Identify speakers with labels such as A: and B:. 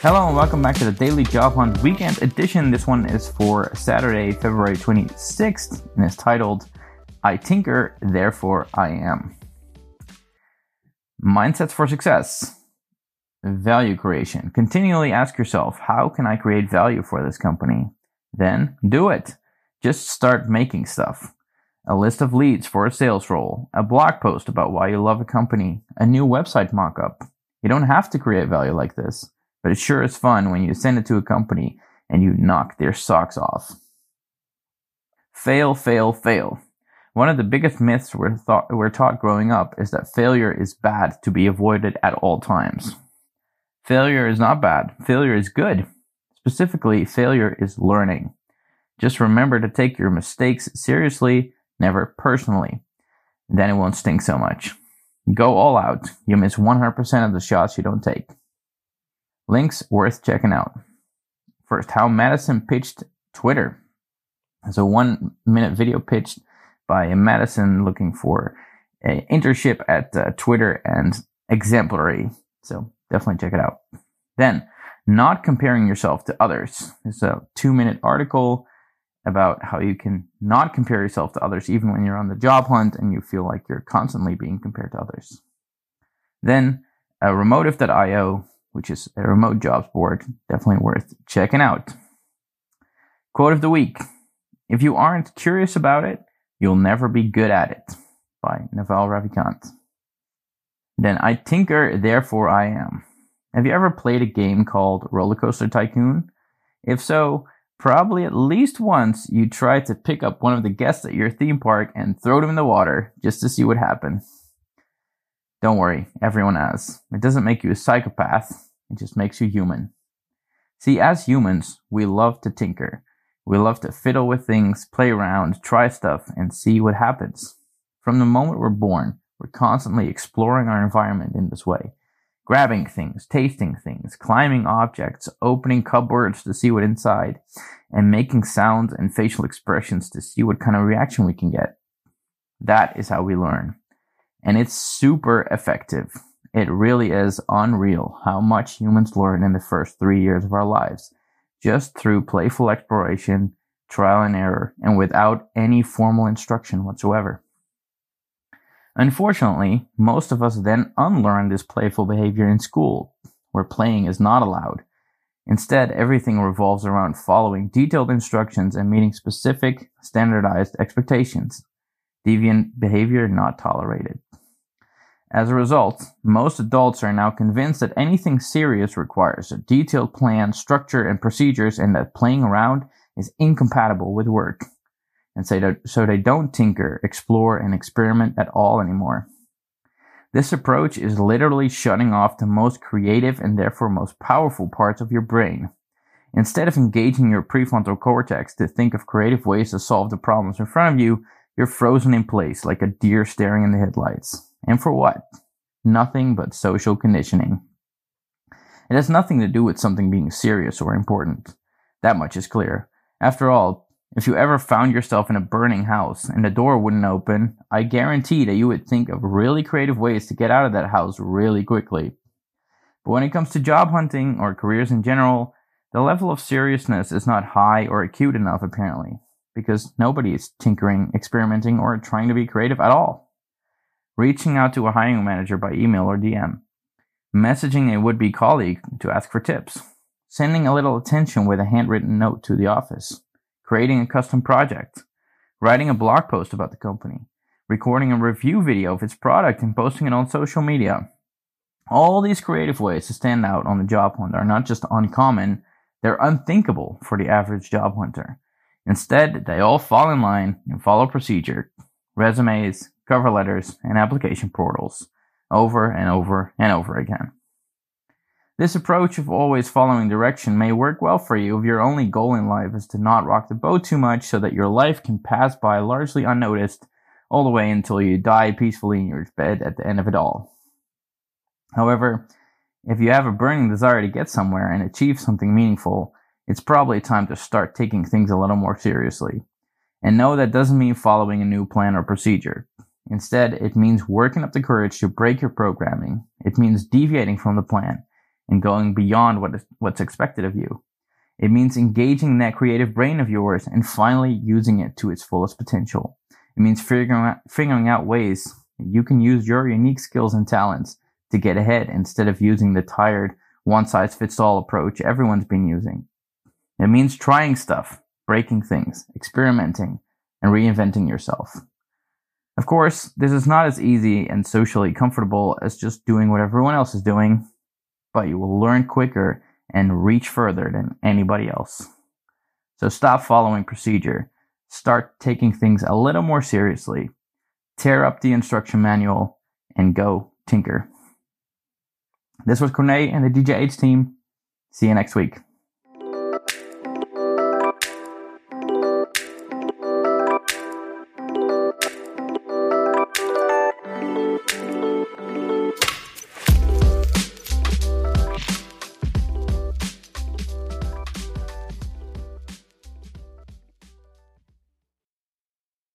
A: Hello and welcome back to the Daily Job Hunt Weekend Edition. This one is for Saturday, February 26th, and is titled I Tinker, Therefore I Am. Mindsets for Success. Value creation. Continually ask yourself, how can I create value for this company? Then do it. Just start making stuff. A list of leads for a sales role, a blog post about why you love a company, a new website mockup. You don't have to create value like this but it sure is fun when you send it to a company and you knock their socks off. Fail, fail, fail. One of the biggest myths we're, thought, we're taught growing up is that failure is bad to be avoided at all times. Failure is not bad. Failure is good. Specifically, failure is learning. Just remember to take your mistakes seriously, never personally. Then it won't stink so much. Go all out. You miss 100% of the shots you don't take. Links worth checking out. First, how Madison pitched Twitter. It's a one minute video pitched by Madison looking for an internship at uh, Twitter and exemplary. So definitely check it out. Then, not comparing yourself to others. It's a two minute article about how you can not compare yourself to others even when you're on the job hunt and you feel like you're constantly being compared to others. Then, Remotive.io which is a remote jobs board. Definitely worth checking out. Quote of the week If you aren't curious about it, you'll never be good at it. By Naval Ravikant. Then I tinker, therefore I am. Have you ever played a game called Roller Coaster Tycoon? If so, probably at least once you tried to pick up one of the guests at your theme park and throw them in the water just to see what happened. Don't worry, everyone has. It doesn't make you a psychopath. It just makes you human. See, as humans, we love to tinker. We love to fiddle with things, play around, try stuff, and see what happens. From the moment we're born, we're constantly exploring our environment in this way. Grabbing things, tasting things, climbing objects, opening cupboards to see what inside, and making sounds and facial expressions to see what kind of reaction we can get. That is how we learn. And it's super effective. It really is unreal how much humans learn in the first three years of our lives, just through playful exploration, trial and error, and without any formal instruction whatsoever. Unfortunately, most of us then unlearn this playful behavior in school, where playing is not allowed. Instead, everything revolves around following detailed instructions and meeting specific, standardized expectations. Deviant behavior not tolerated. As a result, most adults are now convinced that anything serious requires a detailed plan, structure, and procedures, and that playing around is incompatible with work. And so they don't tinker, explore, and experiment at all anymore. This approach is literally shutting off the most creative and therefore most powerful parts of your brain. Instead of engaging your prefrontal cortex to think of creative ways to solve the problems in front of you, you're frozen in place like a deer staring in the headlights. And for what? Nothing but social conditioning. It has nothing to do with something being serious or important. That much is clear. After all, if you ever found yourself in a burning house and the door wouldn't open, I guarantee that you would think of really creative ways to get out of that house really quickly. But when it comes to job hunting or careers in general, the level of seriousness is not high or acute enough apparently, because nobody is tinkering, experimenting, or trying to be creative at all reaching out to a hiring manager by email or DM, messaging a would be colleague to ask for tips, sending a little attention with a handwritten note to the office, creating a custom project, writing a blog post about the company, recording a review video of its product and posting it on social media. All these creative ways to stand out on the job hunt are not just uncommon, they're unthinkable for the average job hunter. Instead, they all fall in line and follow procedure. Resumes, cover letters, and application portals over and over and over again. This approach of always following direction may work well for you if your only goal in life is to not rock the boat too much so that your life can pass by largely unnoticed all the way until you die peacefully in your bed at the end of it all. However, if you have a burning desire to get somewhere and achieve something meaningful, it's probably time to start taking things a little more seriously. And no, that doesn't mean following a new plan or procedure. Instead, it means working up the courage to break your programming. It means deviating from the plan. and going beyond what is, what's expected of you. It means engaging that creative brain of yours and finally using it to its fullest potential. It means figuring out, figuring out ways you can use your unique skills and talents to get ahead instead of using the tired one size fits all approach everyone's been using. It means trying stuff, breaking things, experimenting, and reinventing yourself. Of course, this is not as easy and socially comfortable as just doing what everyone else is doing, but you will learn quicker and reach further than anybody else. So stop following procedure. Start taking things a little more seriously. Tear up the instruction manual and go tinker. This was Corne and the DJH team. See you next week.